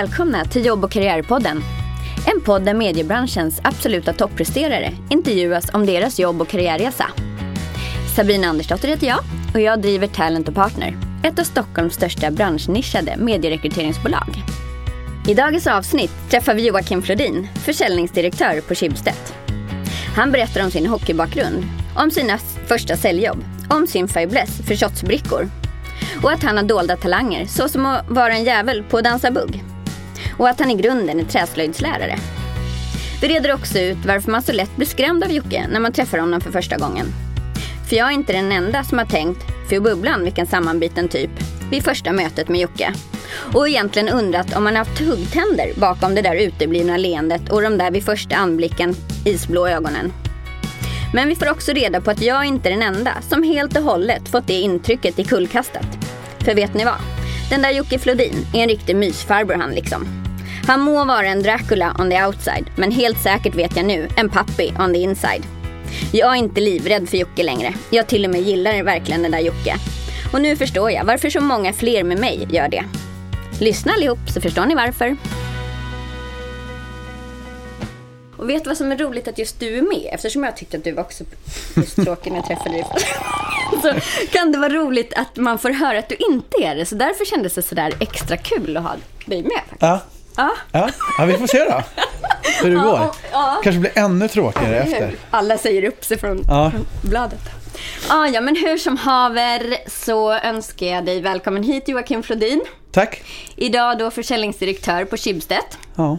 Välkomna till Jobb och karriärpodden. En podd där mediebranschens absoluta toppresterare intervjuas om deras jobb och karriärresa. Sabina Andersdotter heter jag och jag driver Talent Partner, ett av Stockholms största branschnischade medierekryteringsbolag. I dagens avsnitt träffar vi Joakim Flodin, försäljningsdirektör på Schibsted. Han berättar om sin hockeybakgrund, om sina första säljjobb, om sin fäbless för shotsbrickor och att han har dolda talanger såsom att vara en jävel på att dansa bugg. Och att han i grunden är träslöjdslärare. Vi reder också ut varför man så lätt blir skrämd av Jocke när man träffar honom för första gången. För jag är inte den enda som har tänkt, för bubblan vilken sammanbiten typ, vid första mötet med Jocke. Och egentligen undrat om han haft huggtänder bakom det där uteblivna leendet och de där vid första anblicken isblå ögonen. Men vi får också reda på att jag inte är den enda som helt och hållet fått det intrycket i kullkastat. För vet ni vad? Den där Jocke Flodin är en riktig mysfarbror han liksom. Han må vara en Dracula on the outside, men helt säkert vet jag nu, en puppy on the inside. Jag är inte livrädd för Jocke längre. Jag till och med gillar verkligen den där Jocke. Och nu förstår jag varför så många fler med mig gör det. Lyssna allihop så förstår ni varför. Och vet du vad som är roligt att just du är med? Eftersom jag tyckte att du var också just tråkig när jag träffade dig. så kan det vara roligt att man får höra att du inte är det. Så därför kändes det sådär extra kul att ha dig med. Faktiskt. Ja. Ja. Ja. ja, vi får se då hur det går. ja. Kanske blir ännu tråkigare efter. Alla säger upp sig från, från bladet. Ah, ja, men hur som haver så önskar jag dig välkommen hit Joakim Flodin. Tack. Idag då försäljningsdirektör på Schibsted. Ja.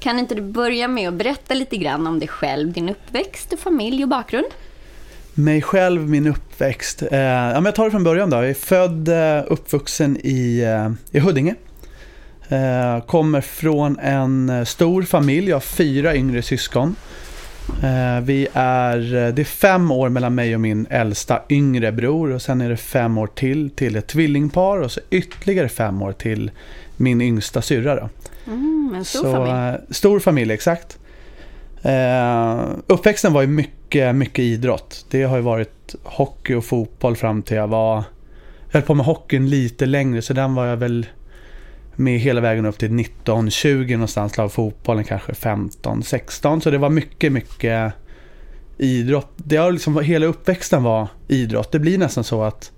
Kan inte du börja med att berätta lite grann om dig själv, din uppväxt, och familj och bakgrund? Mig själv, min uppväxt. Eh, ja, men jag tar det från början då. Jag är född, eh, uppvuxen i, eh, i Huddinge. Eh, kommer från en eh, stor familj, jag har fyra yngre syskon. Eh, vi är, eh, det är fem år mellan mig och min äldsta yngre bror och sen är det fem år till till ett tvillingpar och så ytterligare fem år till min yngsta syrra. Då. Mm, en stor så, familj. eh, Stor familj, exakt. Eh, uppväxten var ju mycket, mycket idrott. Det har ju varit hockey och fotboll fram till jag var... Jag höll på med hockeyn lite längre så den var jag väl med hela vägen upp till 19, 20 någonstans. Lag fotbollen kanske 15, 16. Så det var mycket, mycket idrott. Det har liksom, hela uppväxten var idrott. Det blir nästan så att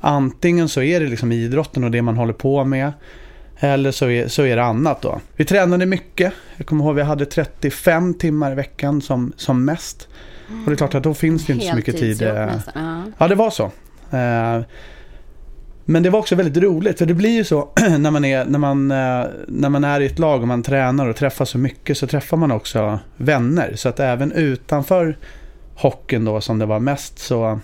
antingen så är det liksom idrotten och det man håller på med. Eller så är, så är det annat då. Vi tränade mycket. Jag kommer ihåg vi hade 35 timmar i veckan som, som mest. Och det är klart att då finns det inte så mycket tid. Eh, nästan. Ja. Ja, det var så. Men det var också väldigt roligt, för det blir ju så när man är, när man, eh, när man är i ett lag och man tränar och träffar så mycket så träffar man också vänner. Så att även utanför hockeyn då som det var mest så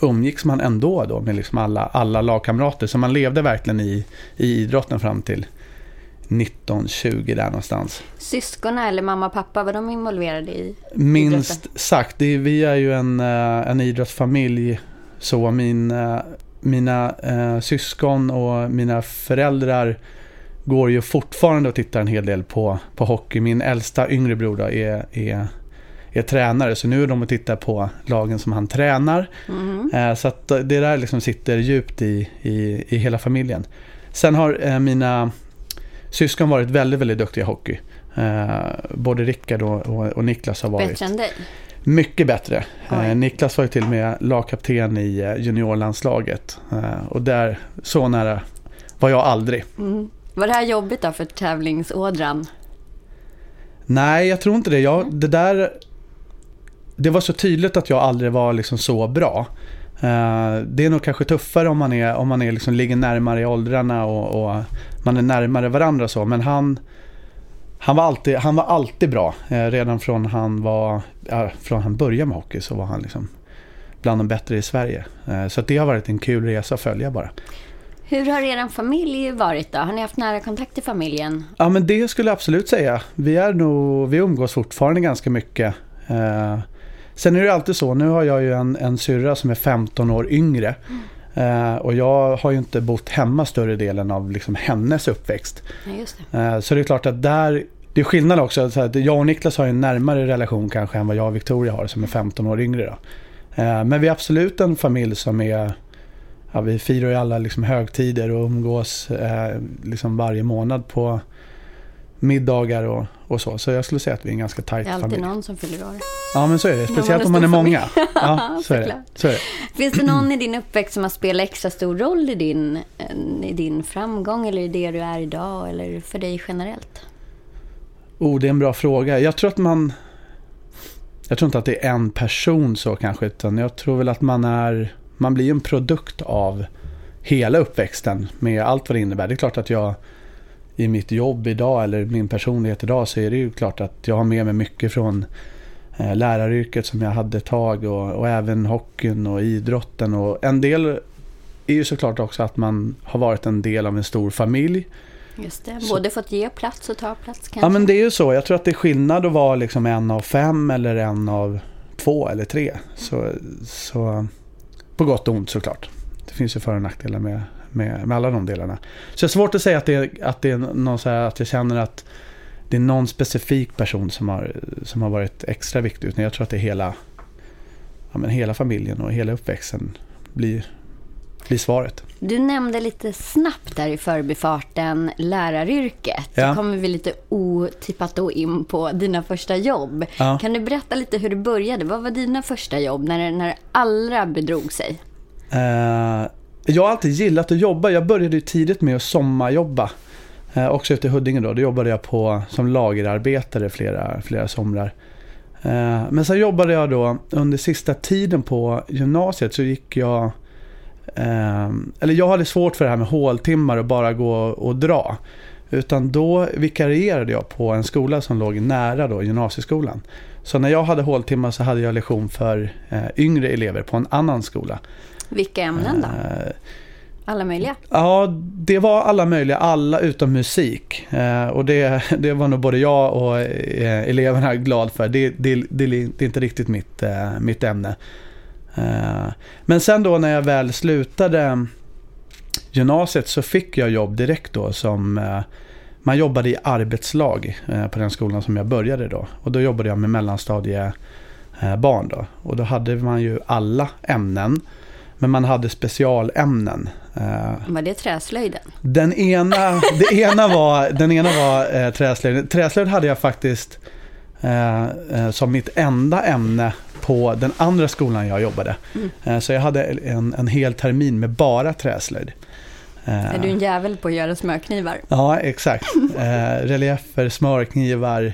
umgicks man ändå då med liksom alla, alla lagkamrater. Så man levde verkligen i, i idrotten fram till 1920 där någonstans. Syskon eller mamma och pappa, var de involverade i Minst sagt, är, vi är ju en, eh, en idrottsfamilj. Så min, eh, mina eh, syskon och mina föräldrar går ju fortfarande och tittar en hel del på, på hockey. Min äldsta yngre bror då är, är, är tränare, så nu är de och tittar på lagen som han tränar. Mhm. Eh, Så att det där liksom sitter djupt i, i, i hela familjen. Sen har eh, mina syskon varit väldigt, väldigt duktiga i hockey. Eh, både Rickard och, och, och Niklas har varit. Bättre än dig? Mycket bättre. Oj. Eh, Niklas var ju till och med lagkapten i eh, juniorlandslaget. Eh, och där, så nära var jag aldrig. Mm. Var det här jobbigt då för tävlingsådran? Nej, jag tror inte det. Jag, det där... Det var så tydligt att jag aldrig var liksom så bra. Det är nog kanske tuffare om man, är, om man är liksom, ligger närmare i åldrarna och, och man är närmare varandra så. Men han, han, var, alltid, han var alltid bra. Eh, redan från han, var, ja, från han började med hockey så var han liksom bland de bättre i Sverige. Eh, så det har varit en kul resa att följa bara. Hur har er familj varit då? Har ni haft nära kontakt i familjen? Ja men det skulle jag absolut säga. Vi, är nog, vi umgås fortfarande ganska mycket. Eh, sen är det alltid så, nu har jag ju en, en syrra som är 15 år yngre. Eh, och jag har ju inte bott hemma större delen av liksom hennes uppväxt. Ja, det. Eh, så det är klart att där, det är skillnad också. Så att jag och Niklas har ju en närmare relation kanske än vad jag och Victoria har som är 15 år yngre. Då. Eh, men vi är absolut en familj som är Ja, vi firar ju alla liksom högtider och umgås eh, liksom varje månad på middagar och, och så. Så jag skulle säga att vi är en ganska tajt Det är alltid familj. någon som fyller år. Ja men så är det. Speciellt om man är många. Ja, så är det. Så är det. Finns det någon i din uppväxt som har spelat extra stor roll i din, i din framgång eller i det du är idag eller för dig generellt? Oh, det är en bra fråga. Jag tror att man... Jag tror inte att det är en person så kanske, utan jag tror väl att man är... Man blir en produkt av hela uppväxten med allt vad det innebär. Det är klart att jag i mitt jobb idag eller min personlighet idag så är det ju klart att jag har med mig mycket från eh, läraryrket som jag hade ett tag och, och även hockeyn och idrotten. Och en del är ju såklart också att man har varit en del av en stor familj. Just det. Både fått ge plats och ta plats kanske? Ja men det är ju så. Jag tror att det är skillnad att vara liksom en av fem eller en av två eller tre. Så, så på gott och ont såklart. Det finns ju för och nackdelar med, med, med alla de delarna. Så det är svårt att säga att det är, att det är någon så här, att jag känner att det är någon specifik person som har, som har varit extra viktig. Utan jag tror att det är hela, ja, men hela familjen och hela uppväxten blir, blir svaret. Du nämnde lite snabbt där i förbifarten läraryrket. Ja. Då kommer vi lite otippat då in på dina första jobb. Ja. Kan du berätta lite hur det började? Vad var dina första jobb när när det allra bedrog sig? Eh, jag har alltid gillat att jobba. Jag började ju tidigt med att sommarjobba. Eh, också efter Huddinge då. Då jobbade jag på, som lagerarbetare flera, flera somrar. Eh, men sen jobbade jag då under sista tiden på gymnasiet så gick jag... Eh, eller jag hade svårt för det här med håltimmar och bara gå och dra. Utan då vikarierade jag på en skola som låg nära då, gymnasieskolan. Så när jag hade håltimmar så hade jag lektion för eh, yngre elever på en annan skola. Vilka ämnen då? Eh, Alla möjliga? Ja, det var alla möjliga, alla utom musik. Eh, och det, det var nog både jag och eh, eleverna glad för. Det, det, det, det är inte riktigt mitt, mitt ämne. Men sen då när jag väl slutade gymnasiet så fick jag jobb direkt då som man jobbade i arbetslag på den skolan som jag började då. Och då jobbade jag med mellanstadiebarn då. Och då hade man ju alla ämnen. Men man hade specialämnen. Eh, Var det träslöjden? Den ena, det ena var, den ena var eh, träslöjd. Träslöjd hade jag faktiskt eh, eh, som mitt enda ämne på den andra skolan jag jobbade. Eh, så jag hade en, en hel termin med bara träslöjd. Eh, Är du en jävel på att göra smörknivar? Ja, exakt. Eh, reliefer, smörknivar,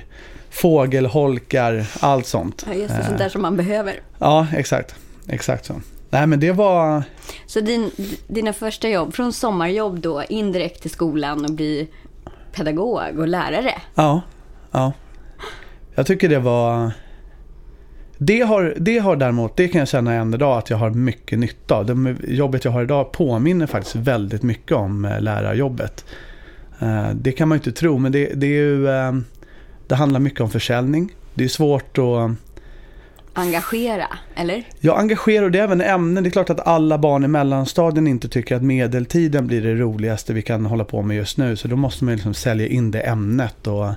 fågelholkar, allt sånt. Ja, just det, sånt där som man behöver. Ja, exakt. Exakt så. Nej, men det var... Så din, dina första jobb, från sommarjobb då, indirekt till skolan och bli pedagog och lärare. Ja, ja. Jag tycker det var... Det har, det har däremot, det kan jag känna än idag att jag har mycket nytta av. Det jobbet jag har idag påminner faktiskt väldigt mycket om eh, lärarjobbet. Eh, Det kan man ju inte tro, men det, det är ju... eh, Det handlar mycket om försäljning. Det är svårt att... Engagera, eller? Jag engagerar och det är även ämnen. Det är klart att alla barn i mellanstadien inte tycker att medeltiden blir det roligaste vi kan hålla på med just nu. Så då måste man liksom sälja in det ämnet. Och,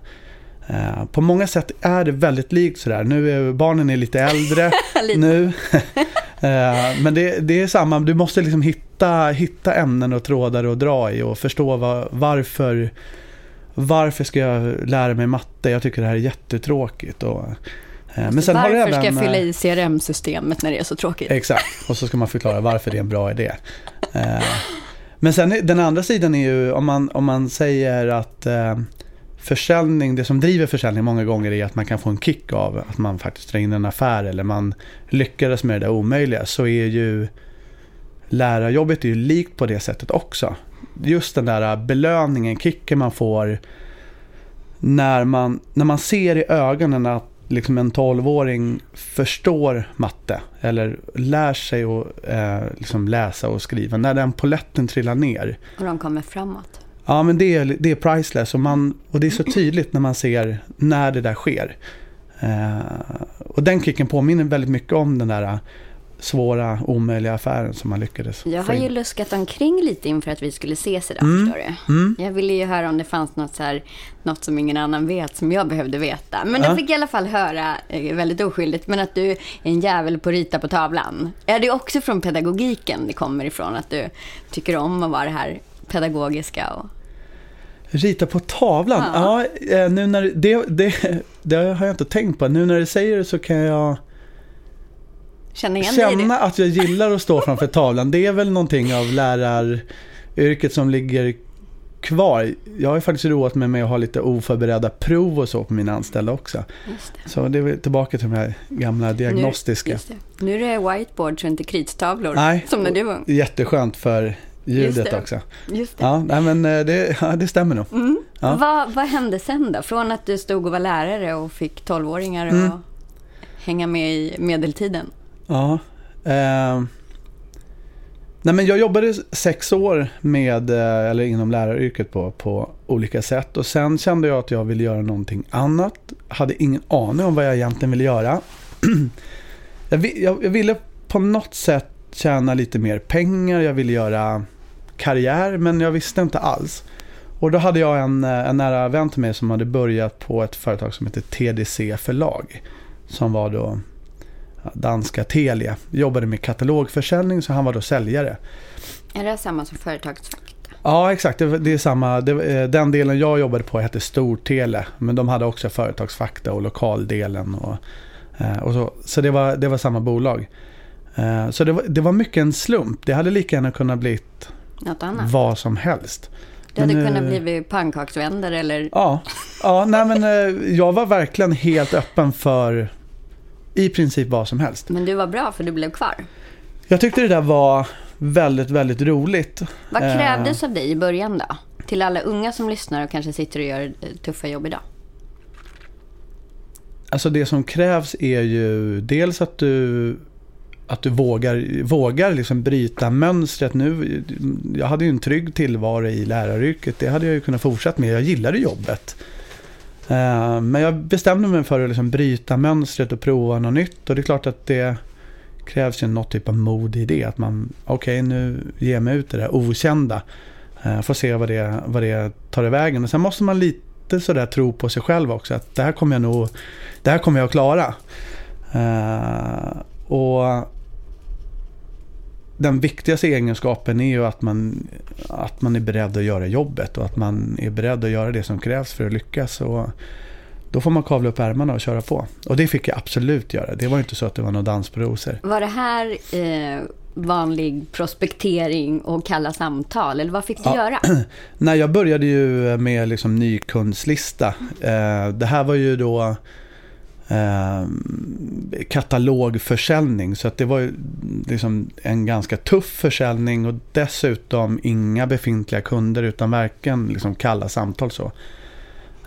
eh, på många sätt är det väldigt likt sådär. Nu är barnen är lite äldre Lite. nu. eh, men det, det är samma. Du måste liksom hitta, hitta ämnen och trådar att dra i och förstå vad, varför varför ska jag lära mig matte? Jag tycker det här är jättetråkigt. Och, Men sen har Varför ska även... jag fylla eh, i CRM-systemet när det är så tråkigt? Exakt, och så ska man förklara varför det är en bra idé. Eh, Men sen den andra sidan är ju om man, om man säger att eh, försäljning, det som driver försäljning många gånger är att man kan få en kick av att man faktiskt drar in en affär eller man lyckades med det där omöjliga så är ju lärarjobbet är ju likt på det sättet också. Just den där belöningen, kicken man får när man, när man ser i ögonen att liksom en 12-åring förstår matte eller lär sig att eh, liksom läsa och skriva. När den poletten trillar ner. Och de kommer framåt. Ja, men det är, det är priceless och, man, och det är så tydligt när man ser när det där sker. Eh, och den kicken påminner väldigt mycket om den där svåra, omöjliga affären som man lyckades Jag har ju luskat omkring lite inför att vi skulle ses idag, Mm. förstår du. Mm. Jag ville ju höra om det fanns något, så här, något som ingen annan vet, som jag behövde veta. Men Ja. jag fick i alla fall höra, eh, väldigt oskyldigt, men att du är en jävel på att rita på tavlan. Är det också från pedagogiken det kommer ifrån? Att du tycker om att vara det här pedagogiska? Och... Rita på tavlan? Ja, eh, nu när det, det, det har jag inte tänkt på. Nu när du säger det så kan jag Känna igen dig i känna det? att jag gillar att stå framför tavlan. Det är väl någonting av läraryrket som ligger kvar. Jag har ju faktiskt roat mig med att ha lite oförberedda prov och så på mina anställda också. Just det. Så det är väl tillbaka till de här gamla diagnostiska. Nu, just nu är det whiteboards och inte krittavlor, Nej. som när du var. Jätteskönt för Just ljudet det. också. Just det. Ja, nej, men eh, det, ja, det stämmer nog. Mm. Ja. Vad, vad hände sen då? Från att du stod och var lärare och fick 12-åringar att Mm. hänga med i medeltiden? Ja. Eh, nej men jag jobbade sex år med, eh, eller inom läraryrket på, på olika sätt. Och sen kände jag att jag ville göra någonting annat. Hade ingen aning om vad jag egentligen ville göra. jag, jag, jag ville på något sätt tjäna lite mer pengar. Jag ville göra karriär men jag visste inte alls. Och då hade jag en, eh, en nära vän till mig som hade börjat på ett företag som heter TDC förlag. Som var då danska Telia. Jobbade med katalogförsäljning så han var då säljare. Är det samma som företagsfack? Ja exakt, det, det är samma. Det, eh, den delen jag jobbade på hette Stortele. Men de hade också företagsfakta och lokaldelen. Och, eh, och så så det, var, det var samma bolag. Eh, Så det var, det var mycket en slump. Det hade lika gärna kunnat bli vad som helst. Du hade Men, kunnat bli pannkaksvändare eller... Ja, ja nej, men jag var verkligen helt öppen för i princip vad som helst. Men du var bra för du blev kvar. Jag tyckte det där var väldigt, väldigt roligt. Vad Eh, krävdes av dig i början då? Till alla unga som lyssnar och kanske sitter och gör eh, tuffa jobb idag. Alltså det som krävs är ju dels att du att du vågar, vågar liksom bryta mönstret nu. Jag hade ju en trygg tillvaro i läraryrket. Det hade jag ju kunnat fortsätta med. Jag gillade jobbet. Eh, men jag bestämde mig för att liksom bryta mönstret och prova något nytt. Och det är klart att det krävs ju något typ av mod i det. Att man, okej nu ger jag mig ut i det där okända. Eh, får se vad det, vad det tar i vägen. Och sen måste man lite sådär tro på sig själv också. Att det här kommer jag nog, det här kommer jag att klara. Eh, och den viktigaste egenskapen är ju att man, att man är beredd att göra jobbet och att man är beredd att göra det som krävs för att lyckas. Och då får man kavla upp ärmarna och köra på. Och det fick jag absolut göra. Det var inte så att det var någon dans på rosor. Var det här eh, vanlig prospektering och kalla samtal? Eller vad fick du Ja. göra? Nej, jag började ju med liksom ny kundslista. Eh, det här var ju då eh, katalogförsäljning. Så att det var liksom en ganska tuff försäljning och dessutom inga befintliga kunder utan verkligen liksom kalla samtal så.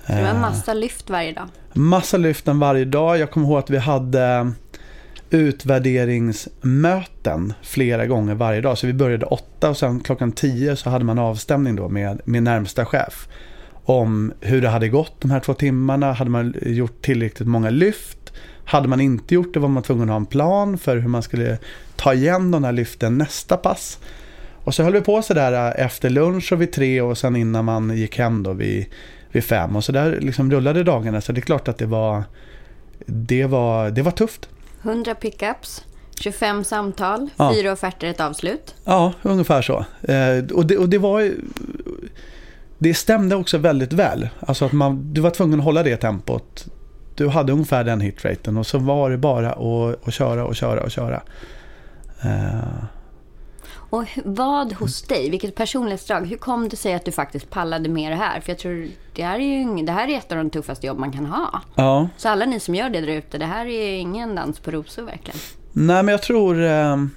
Det var Eh, massa lyft varje dag. Massa lyften varje dag. Jag kommer ihåg att vi hade utvärderingsmöten flera gånger varje dag. Så vi började åtta och sen klockan tio så hade man avstämning då med, med närmsta chef. Om hur det hade gått de här två timmarna. Hade man gjort tillräckligt många lyft? Hade man inte gjort det var man tvungen att ha en plan för hur man skulle ta igen de här lyften nästa pass. Och så höll vi på sådär efter lunch och vid tre och sen innan man gick hem då vid, vid fem. Och så där liksom rullade dagarna. Så det är klart att det var, det var, det var tufft. 100 pickups, 25 samtal, Ja. fyra offerter, ett avslut. Ja, ungefär så. Eh, och, det, och det var Det stämde också väldigt väl. Alltså att man, du var tvungen att hålla det tempot du hade ungefär den hitraten och så var det bara att, att köra och köra och köra. Eh, Och vad hos dig, vilket personlighetsdrag, hur kom det sig att du faktiskt pallade med det här? För jag tror det här är ju det här är ett av de tuffaste jobb man kan ha. ja. Så alla ni som gör det där ute, det här är ingen dans på rosor verkligen. Nej, men jag tror... ehm,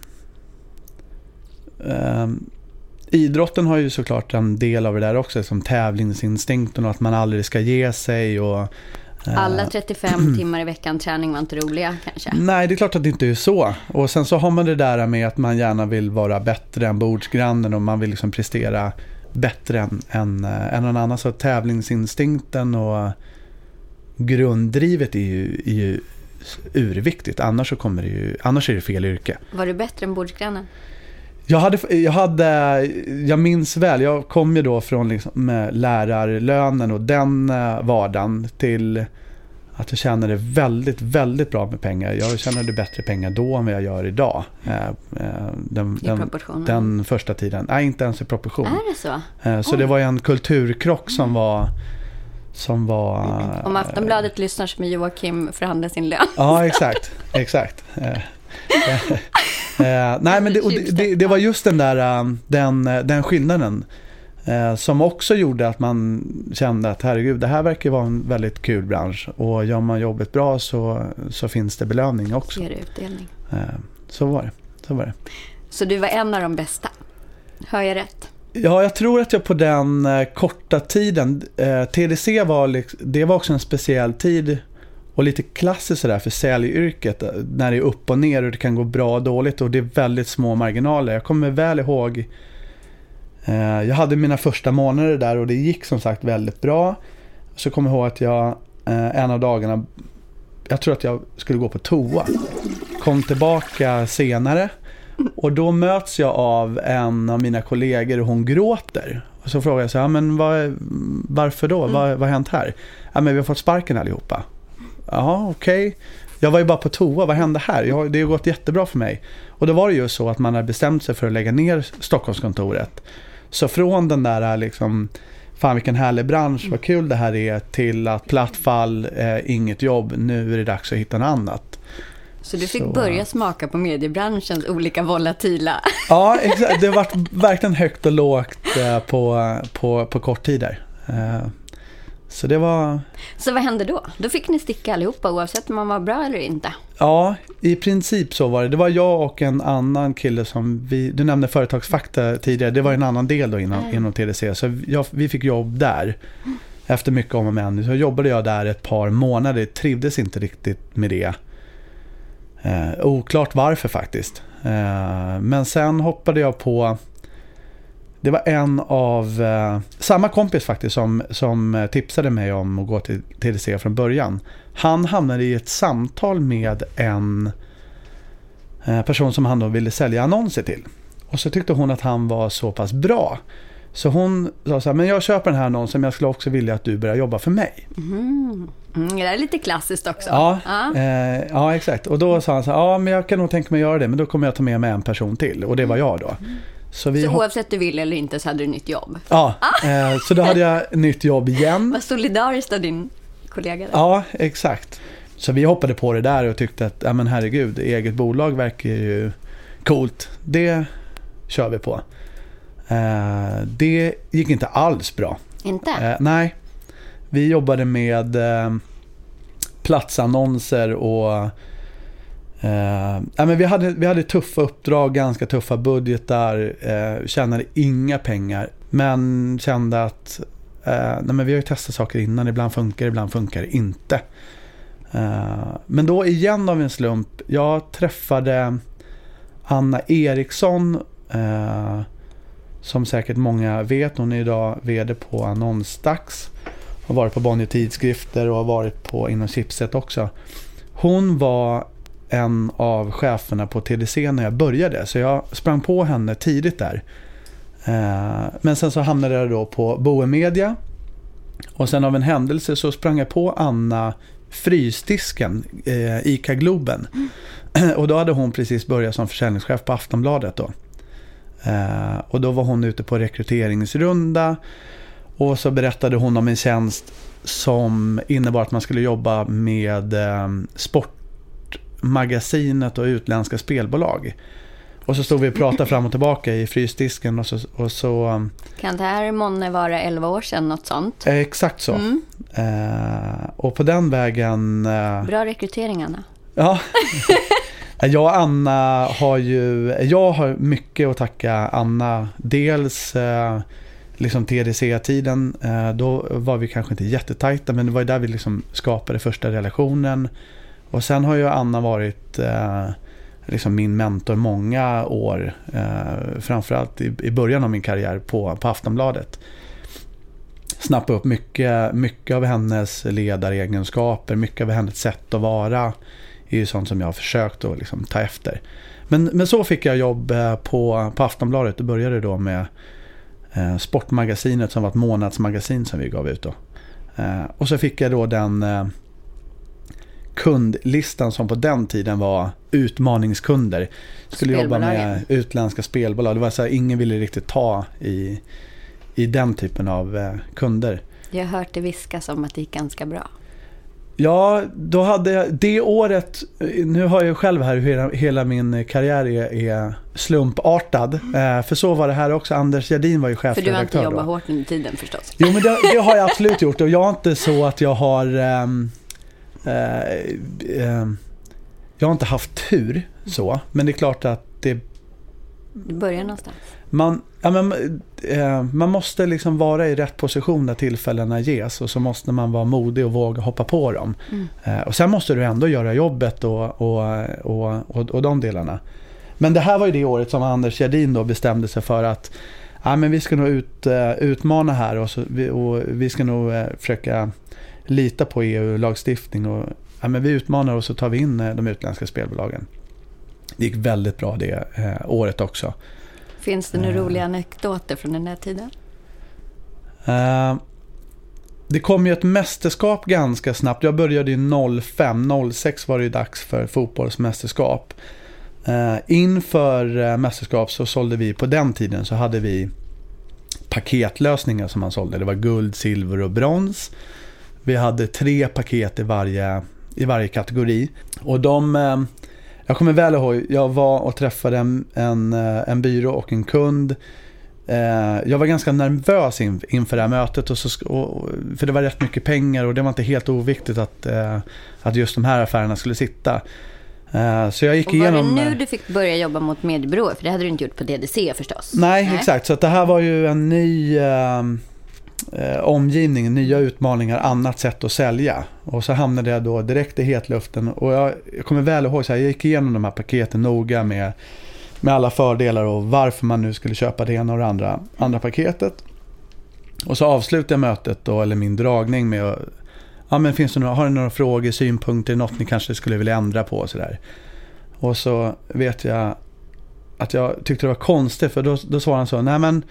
ehm, idrotten har ju såklart en del av det där också, som tävlingsinstinkten och att man aldrig ska ge sig. Och, eh, Alla 35 timmar i veckan träning var inte roliga kanske. Nej, det är klart att det inte är så. Och sen så har man det där med att man gärna vill vara bättre än bordsgrannen och man vill liksom prestera bättre än, än, eh, än någon annan. Så tävlingsinstinkten och grunddrivet är ju, är ju urviktigt. Annars, så kommer det ju, annars är det fel yrke. Var du bättre än bordsgrannen? Jag, hade, jag, hade, jag minns väl, jag kom ju då från liksom lärarlönen och den eh, vardagen till att jag tjänade väldigt, väldigt bra med pengar. Jag tjänade bättre pengar då än vad jag gör idag. Eh, eh, Den, I den, den första tiden. Nej, inte ens i proportion. Är det så? Så det var ju en kulturkrock som var... Som var Om Aftonbladet lyssnar så med Joakim förhandla sin lön. Ja, exakt. exakt. Eh, eh, eh, nej, men det, det, det, det var just den där um, den, eh, den skillnaden eh, som också gjorde att man kände att herregud, det här verkar vara en väldigt kul bransch och gör man jobbet bra så, så finns det belöning också. Ger utdelning. Eh, så var det. Så var det. Så du var en av de bästa? Hör jag rätt? Ja, jag tror att jag på den eh, korta tiden, eh, TDC var, liksom, det var också en speciell tid och lite klassiskt sådär för säljyrket eh, när det är upp och ner och det kan gå bra och dåligt och det är väldigt små marginaler. Jag kommer väl ihåg, eh, jag hade mina första månader där och det gick som sagt väldigt bra. Så kommer jag ihåg att jag eh, en av dagarna, jag tror att jag skulle gå på toa, kom tillbaka senare och då möts jag av en av mina kollegor och hon gråter. Och så frågar jag så här, "Ja, men vad, varför då? Vad, vad har hänt här? Ja, men vi har fått sparken allihopa. Jaha, okej. Jag var ju bara på toa, vad hände här? Jag, det har gått jättebra för mig. Och då var det ju så att man hade bestämt sig för att lägga ner Stockholmskontoret. Så från den där liksom, fan vilken härlig bransch, vad kul det här är, till att platt fall, eh, inget jobb, nu är det dags att hitta något annat. Så du fick Så- börja smaka på mediebranschens olika volatila... Ja, exakt. Det har varit verkligen högt och lågt eh, på, på, på kort tid där. Så det var, Så vad hände då? Då fick ni sticka allihopa oavsett om man var bra eller inte. ja, i princip så var det. Det var jag och en annan kille som vi, du nämnde företagsfakta tidigare, det var en annan del då inom, inom TDC. Så jag, vi fick jobb där. Efter mycket om och men. Så jobbade jag där ett par månader, trivdes inte riktigt med det. Eh, oklart varför faktiskt. Eh, men sen hoppade jag på Det var en av, eh, samma kompis faktiskt som, som eh, tipsade mig om att gå till TDC från början. Han hamnade i ett samtal med en eh, person som han då ville sälja annonser till. Och så tyckte hon att han var så pass bra. Så hon sa så här, men jag köper den här annonsen men jag skulle också vilja att du börjar jobba för mig. Mm, det är lite klassiskt också. Ja, Ja. eh, ja exakt. Och då sa han så här, ja men jag kan nog tänka mig att göra det men då kommer jag ta med mig en person till. Och det var jag då. Så vi Så hop- oavsett du vill eller inte så hade du nytt jobb. Ja, eh, så då hade jag nytt jobb igen. Vad solidariskt av din kollega där. Ja, exakt. Så vi hoppade på det där och tyckte att, ja men herregud, eget bolag verkar ju coolt. Det kör vi på. Eh, det gick inte alls bra. Inte? Eh, nej, vi jobbade med platsannonser och eh, men vi, hade, vi hade tuffa uppdrag, ganska tuffa budgetar, eh, tjänade inga pengar. Men kände att eh, nej, men vi har ju testat saker innan, ibland funkar det, ibland funkar det inte. Eh, men då igen av en slump, jag träffade Anna Eriksson eh, som säkert många vet. Hon är idag VD på Annonsdags. Har varit på Bonnier Tidskrifter och har varit på inom Chipset också. Hon var en av cheferna på TDC när jag började. Så jag sprang på henne tidigt där. Eh, men sen så hamnade jag då på Boe Media. Och sen av en händelse så sprang jag på Anna Frysdisken, eh, ICA Globen. Och då hade hon precis börjat som försäljningschef på Aftonbladet då. Eh, och då var hon ute på rekryteringsrunda. Och så berättade hon om en tjänst som innebar att man skulle jobba med sport Sportmagasinet och utländska spelbolag. Och så stod vi och pratade fram och tillbaka i frysdisken och så, och så um, Kan det här månne vara 11 år sedan, något sånt? eh, exakt så. Mm. Eh, och på den vägen eh, Bra rekrytering, Anna. Ja. Jag och Anna har ju, jag har mycket att tacka Anna. Dels eh, liksom TDC-tiden, eh, då var vi kanske inte jättetajta men det var ju där vi liksom skapade första relationen. Och sen har ju Anna varit eh, liksom min mentor många år. Eh, framförallt i, i början av min karriär på, på Aftonbladet. Snappa upp mycket, mycket av hennes ledaregenskaper, mycket av hennes sätt att vara är ju sånt som jag har försökt att liksom ta efter. Men, men så fick jag jobb eh, på, på Aftonbladet. Det började då med eh, Sportmagasinet som var ett månadsmagasin som vi gav ut då. Eh, och så fick jag då den eh, kundlistan som på den tiden var utmaningskunder. Skulle jobba med utländska spelbolag. Det var så här, ingen ville riktigt ta i, i den typen av eh, kunder. Jag har hört det viskas om att det gick ganska bra. Ja, då hade jag det året, nu har jag själv här hur hela, min karriär är, är slumpartad. Eh, för så var det här också, Anders Gerdin var ju För du har inte chefredaktör jobbat då. hårt under tiden förstås. Jo men det, det har jag absolut gjort och jag är inte så att jag har eh, Jag har inte haft tur så, men det är klart att det Du börjar någonstans. man, ja, men, eh, man måste liksom vara i rätt position när tillfällena ges och så måste man vara modig och våga hoppa på dem. Eh, och sen måste du ändå göra jobbet och, och, och, och, och de delarna. Men det här var ju det året som Anders Gerdin då bestämde sig för att ja, men vi ska nog ut, eh, utmana här och, så, vi, och vi ska nog eh, försöka lita på EU-lagstiftning. Och, ja, men vi utmanar och så tar vi in eh, de utländska spelbolagen. Det gick väldigt bra det eh, året också. Finns det några roliga anekdoter från den här tiden? Eh, det kom ju ett mästerskap ganska snabbt. Jag började ju 05, 06 var det ju dags för fotbollsmästerskap. Eh, inför eh, mästerskap så sålde vi, på den tiden så hade vi paketlösningar som man sålde. Det var guld, silver och brons. Vi hade tre paket i varje, i varje kategori. Och de, eh, jag kommer väl ihåg, jag var och träffade en, en, eh, en byrå och en kund. Eh, jag var ganska nervös in, inför det här mötet. Och så, och, för det var rätt mycket pengar och det var inte helt oviktigt att, att just de här affärerna skulle sitta. Så jag gick Och var det igenom... nu eh, du fick börja jobba mot mediebyråer? För det hade du inte gjort på DDC förstås. Nej, exakt. Så det här var ju en ny eh, omgivning, nya utmaningar, annat sätt att sälja. Och så hamnade jag då direkt i hetluften. Och jag, jag kommer väl ihåg, så här, jag gick igenom de här paketen noga med, med alla fördelar och varför man nu skulle köpa det ena och det andra, andra paketet. Och så avslutade jag mötet då, eller min dragning med att Ja, men finns det några, har ni några frågor, synpunkter, något ni kanske skulle vilja ändra på och sådär. Och så vet jag att jag tyckte det var konstigt för då, då svarade han så, nej men,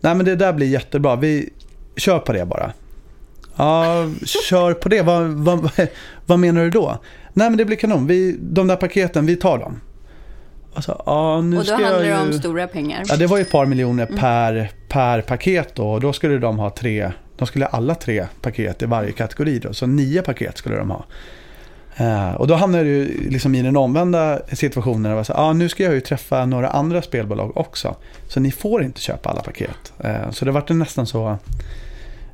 nej men det där blir jättebra, vi kör på det bara. Ja, kör på det, vad, vad, vad menar du då? Nej men det blir kanon, vi, de där paketen, vi tar dem. Alltså, ja, nu Och då handlar det om stora pengar. Ja, det var ju ett par miljoner per, per paket då. Och då skulle de ha tre, de skulle ha alla tre paket i varje kategori då. Så nio paket skulle de ha. Eh, och då hamnade ju liksom i den omvända situationen. Var så, ah, nu ska jag ju träffa några andra spelbolag också. Så ni får inte köpa alla paket. Eh, så det var nästan så.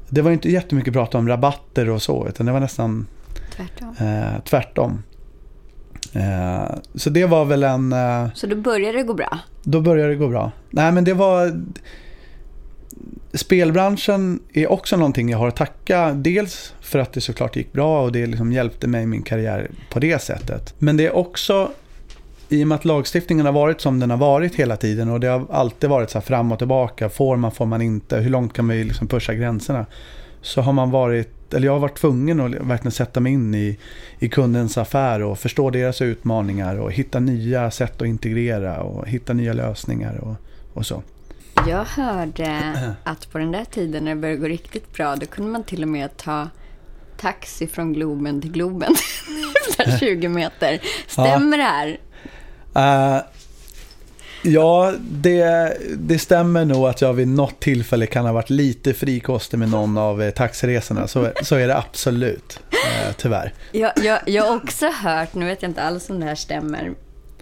Det var inte jättemycket prat om rabatter och så. Utan det var nästan Tvärtom. eh, tvärtom. Eh, så det var väl en... Eh, Så då började det gå bra. då började det gå bra. Nej men det var... Spelbranschen är också någonting jag har att tacka. Dels för att det såklart gick bra och det liksom hjälpte mig i min karriär på det sättet. Men det är också i och med att lagstiftningen har varit som den har varit hela tiden och det har alltid varit så fram och tillbaka. Får man, får man inte? Hur långt kan vi liksom pusha gränserna? Så har man varit, eller jag har varit tvungen att verkligen sätta mig in i, i kundens affär och förstå deras utmaningar och hitta nya sätt att integrera och hitta nya lösningar och, och så. Jag hörde att på den där tiden när det började gå riktigt bra, då kunde man till och med ta taxi från Globen till Globen. Så här 20 meter. Stämmer det här? Eh, Ja, det, det stämmer nog att jag vid något tillfälle kan ha varit lite frikostig med någon av eh, taxiresorna. Så, så är det absolut, eh, tyvärr. Jag, jag, jag har också hört, nu vet jag inte alls om det här stämmer.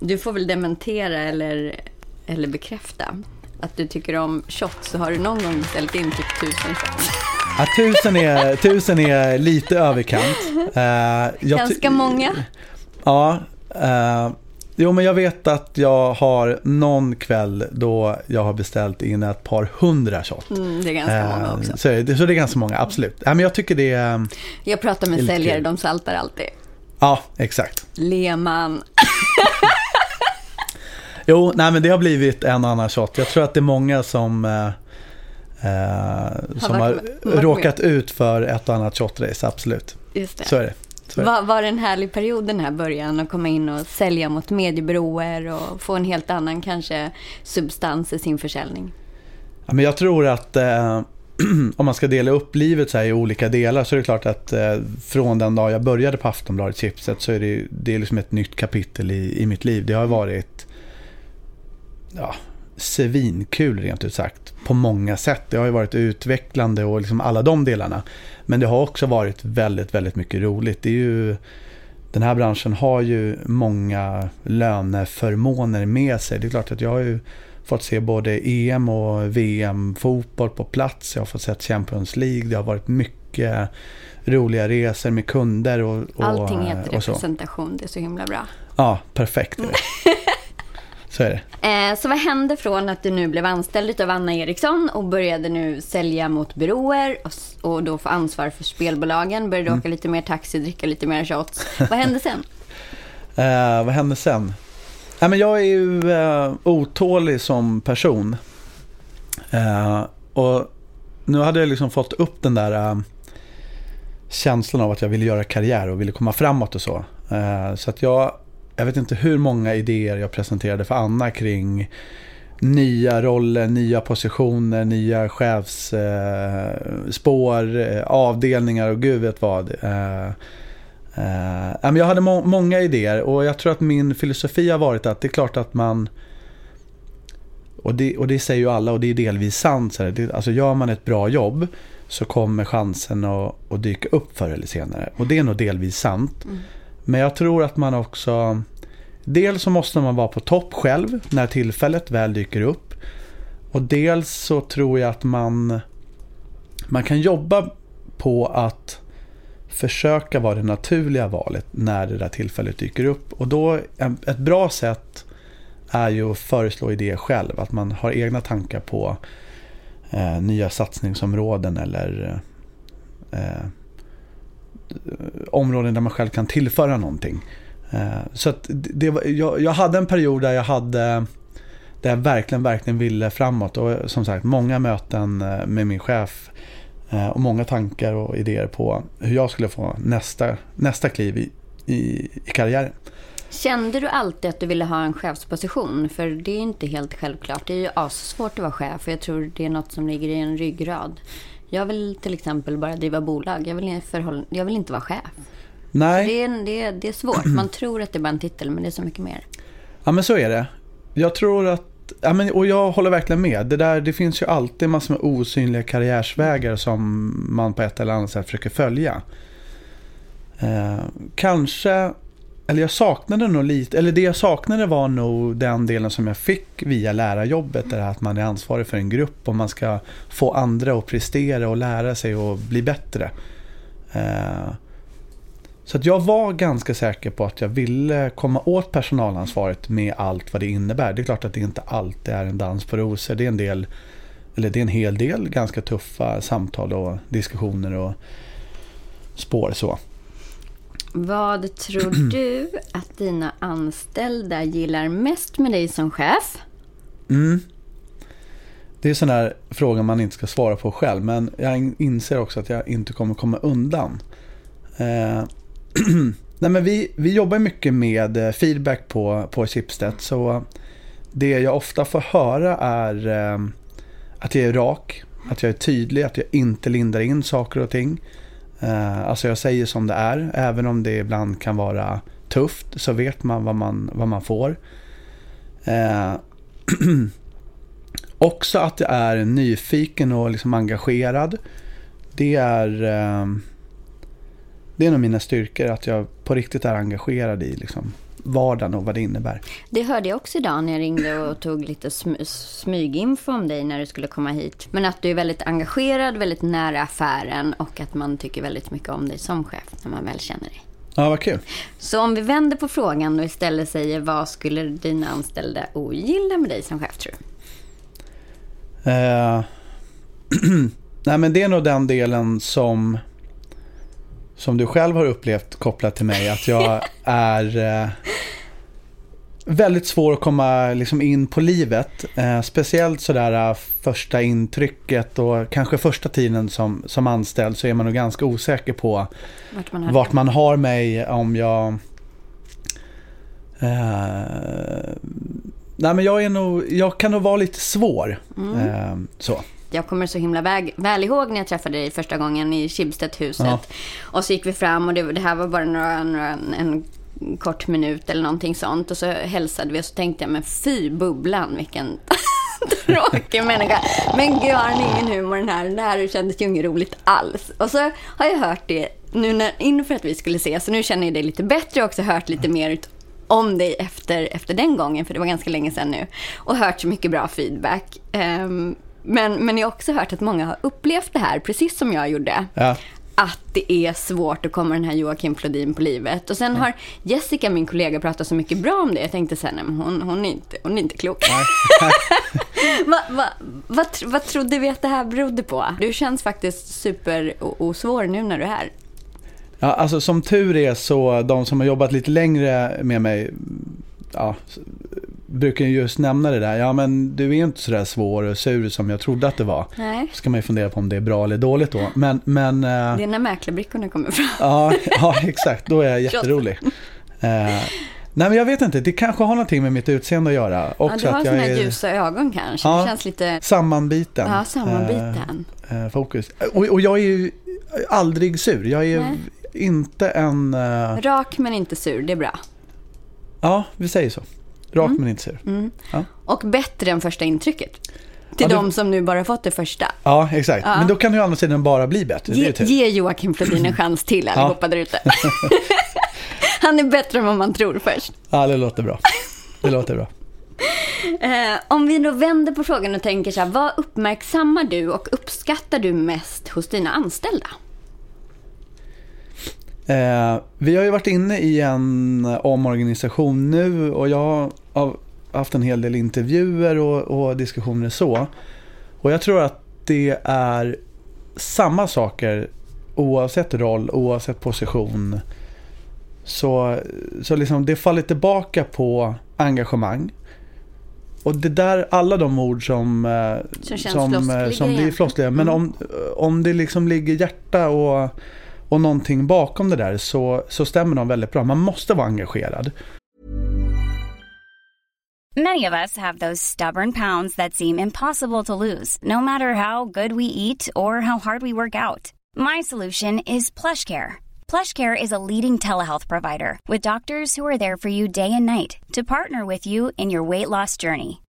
Du får väl dementera eller, eller bekräfta att du tycker om shots. Så har du någon gång beställt in typ tusen shots? Ja, tusen, är, tusen är lite överkant. Jag ty- Ganska många. Ja. Eh, jo, men jag vet att jag har någon kväll då jag har beställt in ett par hundra shot. Mm, det är ganska många Eh, också. Så, det, så det är ganska många, absolut. Ja, men jag tycker det är... Jag pratar med säljare, de saltar alltid. Ja, exakt. Lehmann. Jo, nej men det har blivit en annan shot. Jag tror att det är många som, eh, eh, som varit har med- varit råkat ut för ett och annat shotrace, absolut. Just det. Så är det. Var, var det en härlig period den här början att komma in och sälja mot mediebyråer och få en helt annan kanske substans i sin försäljning? Ja, men jag tror att eh, om man ska dela upp livet så i olika delar så är det klart att eh, från den dag jag började på Aftonbladet Chipset så är det, det är liksom ett nytt kapitel i, i mitt liv. Det har varit ja, svinkul rent ut sagt på många sätt. Det har ju varit utvecklande och liksom alla de delarna. Men det har också varit väldigt, väldigt mycket roligt. Det är ju, den här branschen har ju många löneförmåner med sig. Det är klart att jag har ju fått se både EM och VM-fotboll på plats. Jag har fått se Champions League. Det har varit mycket roliga resor med kunder och, och, Allting heter och representation, det är så himla bra. Ja, perfekt. så är det. Eh, så vad hände från att du nu blev anställd av Anna Eriksson och började nu sälja mot byråer och, och då få ansvar för spelbolagen, började Mm. åka lite mer taxi, dricka lite mer shots. Vad hände sen? Eh, vad hände sen? Nej, men jag är ju eh, otålig som person. Eh, och nu hade jag liksom fått upp den där eh, känslan av att jag ville göra karriär och ville komma framåt och så. Eh, så att jag, jag vet inte hur många idéer jag presenterade för Anna kring nya roller, nya positioner, nya chefsspår, eh, eh, avdelningar och gud vet vad. Eh, Eh, jag hade må- många idéer och jag tror att min filosofi har varit att det är klart att man och det, och det säger ju alla och det är delvis sant. Så här, det, alltså gör man ett bra jobb så kommer chansen att, att dyka upp förr eller senare. Och det är nog delvis sant. Mm. Men jag tror att man också... Dels så måste man vara på topp själv när tillfället väl dyker upp. Och dels så tror jag att man, man kan jobba på att försöka vara det naturliga valet när det där tillfället dyker upp. Och då, ett bra sätt är ju att föreslå idéer själv. Att man har egna tankar på eh, nya satsningsområden eller eh, Eh, områden där man själv kan tillföra någonting. Eh, så att det, var, jag, jag hade en period där jag hade där jag verkligen, verkligen ville framåt. Och eh, som sagt, många möten med min chef och många tankar och idéer på hur jag skulle få nästa, nästa kliv i, i, i karriären. Kände du alltid att du ville ha en chefsposition? För det är inte helt självklart. Det är ju assvårt att vara chef och jag tror det är något som ligger i en ryggrad. Jag vill till exempel bara driva bolag. Jag vill, förhåll... jag vill inte vara chef. Nej, Det är, det, är, det är svårt. Man tror att det är bara en titel, men det är så mycket mer. Ja men så är det. Jag tror att, ja, men, och jag håller verkligen med. Det, där, det finns ju alltid massor med osynliga karriärsvägar som man på ett eller annat sätt försöker följa. Eh, kanske, eller jag saknade nog lite, eller det jag saknade var nog den delen som jag fick via lärarjobbet. där att man är ansvarig för en grupp och man ska få andra att prestera och lära sig och bli bättre. Eh, så att jag var ganska säker på att jag ville komma åt personalansvaret med allt vad det innebär. Det är klart att det inte alltid är en dans på rosor. Det är en del, eller det är en hel del ganska tuffa samtal och diskussioner och spår så. Vad tror du att dina anställda gillar mest med dig som chef? Mm. Det är sån här fråga man inte ska svara på själv. Men jag inser också att jag inte kommer komma undan. Eh, Nej, men vi, vi jobbar mycket med eh, feedback på, på Schibsted. Så det jag ofta får höra är eh, att jag är rak. Att jag är tydlig. Att jag inte lindar in saker och ting. Eh, alltså jag säger som det är. Även om det ibland kan vara tufft så vet man vad man, vad man får. Eh, också att jag är nyfiken och liksom engagerad. Det är, eh, det är nog mina styrkor, att jag på riktigt är engagerad i liksom, vardagen och vad det innebär. Det hörde jag också idag när jag ringde och tog lite sm- smyginfo om dig när du skulle komma hit. Men att du är väldigt engagerad, väldigt nära affären och att man tycker väldigt mycket om dig som chef när man väl känner dig. Ja, vad kul. Så om vi vänder på frågan och istället säger vad skulle dina anställda ogilla med dig som chef tror du? Eh, nej men det är nog den delen som, som du själv har upplevt kopplat till mig. Att jag är eh, väldigt svår att komma liksom in på livet. Eh, speciellt sådär eh, första intrycket och kanske första tiden som, som anställd så är man nog ganska osäker på Vart man har vart man har mig om jag... Eh, nej men jag är nog, jag kan nog vara lite svår. Eh, så. Jag kommer så himla väg, väl ihåg när jag träffade dig första gången i Schibstedhuset. Ja. Och så gick vi fram och det, det här var bara några, några, en kort minut eller någonting sånt. Och så hälsade vi och så tänkte jag, men fy bubblan, vilken tråkig människa. Men gud, har han ingen humor den här? Det här kändes ju inget roligt alls. Och så har jag hört det nu när, inför att vi skulle ses. Så nu känner jag dig lite bättre och också hört lite mer ut om dig efter, efter den gången, för det var ganska länge sedan nu. Och hört så mycket bra feedback. Um, men, men jag har också hört att många har upplevt det här, precis som jag gjorde. Ja. Att det är svårt att komma den här Joakim Flodin på livet. Och sen har Jessica, min kollega, pratat så mycket bra om det. Jag tänkte så här, nej, men hon, hon, är inte, hon är inte klok. vad va, vad tr- vad trodde vi att det här berodde på? Du känns faktiskt super o- osvår nu när du är här. Ja, alltså som tur är så de som har jobbat lite längre med mig ja, brukar ju just nämna det där. Ja, men du är inte så där svår och sur som jag trodde att det var. Nej. Så ska man ju fundera på om det är bra eller dåligt då. Men, men eh, Det är när mäklarbrickorna kommer fram. ja, ja, exakt. Då är jag jätterolig. Eh, nej, men jag vet inte. Det kanske har någonting med mitt utseende att göra. Ja, Också du har att jag såna är ljusa ögon kanske. Ja. Det känns lite... sammanbiten. Ja, sammanbiten. eh, fokus. Och, och jag är ju aldrig sur. Jag är Nej. inte en... eh, Rak men inte sur, det är bra. ja, vi säger så. Rak Mm. men inte sur. Ja. Och bättre än första intrycket. Till Ja, det- de som nu bara fått det första. Ja, exakt. Ja. Men då kan ju å andra sidan bara bli bättre. Ge, ju ge Joakim Flodin en chans till allihopa där ute. Han är bättre än vad man tror först. Ja, det låter bra. Det låter bra. Eh, om vi då vänder på frågan och tänker så här, vad uppmärksammar du och uppskattar du mest hos dina anställda? Eh, vi har ju varit inne i en omorganisation nu och jag har haft en hel del intervjuer och, och diskussioner så. Och jag tror att det är samma saker oavsett roll, oavsett position. Så, så liksom det faller tillbaka på engagemang. Och det där, alla de ord som, eh, Som som, eh, som blir floskliga. Men Mm. om, om det liksom ligger hjärta och, och någonting bakom det där så, så stämmer de väldigt bra. Man måste vara engagerad. Many of us have those stubborn pounds that seem impossible to lose, no matter how good we eat or how hard we work out. My solution is PlushCare. PlushCare is a leading telehealth provider with doctors who are there for you day and night to partner with you in your weight loss journey.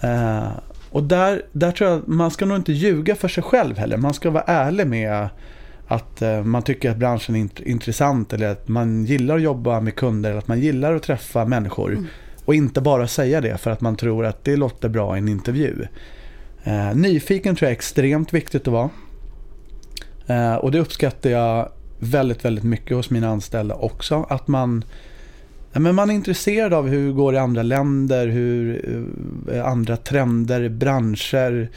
Eh, och där, där tror jag man ska nog inte ljuga för sig själv heller. Man ska vara ärlig med att eh, man tycker att branschen är int- intressant eller att man gillar att jobba med kunder eller att man gillar att träffa människor. Och inte bara säga det för att man tror att det låter bra i en intervju. Eh, nyfiken tror jag är extremt viktigt att vara. Och det uppskattar jag väldigt, väldigt mycket hos mina anställda också. Att man, men man är intresserad av hur det går i andra länder, hur eh, andra trender, branscher.